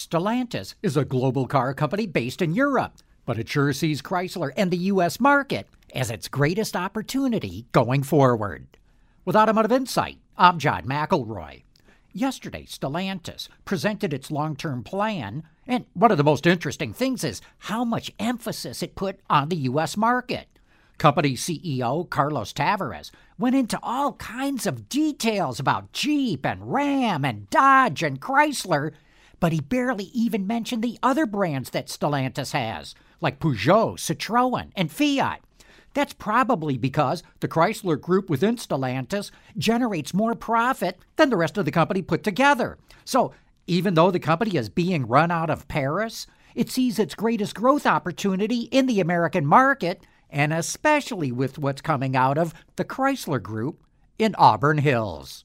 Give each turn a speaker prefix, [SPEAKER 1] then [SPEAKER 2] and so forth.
[SPEAKER 1] Stellantis is a global car company based in Europe, but it sure sees Chrysler and the U.S. market as its greatest opportunity going forward. With Automotive Insight, I'm John McElroy. Yesterday, Stellantis presented its long term plan, and one of the most interesting things is how much emphasis it put on the U.S. market. Company CEO Carlos Tavares went into all kinds of details about Jeep and Ram and Dodge and Chrysler, but he barely even mentioned the other brands that Stellantis has, like Peugeot, Citroën, and Fiat. That's probably because the Chrysler Group within Stellantis generates more profit than the rest of the company put together. So, even though the company is being run out of Paris, it sees its greatest growth opportunity in the American market, and especially with what's coming out of the Chrysler Group in Auburn Hills.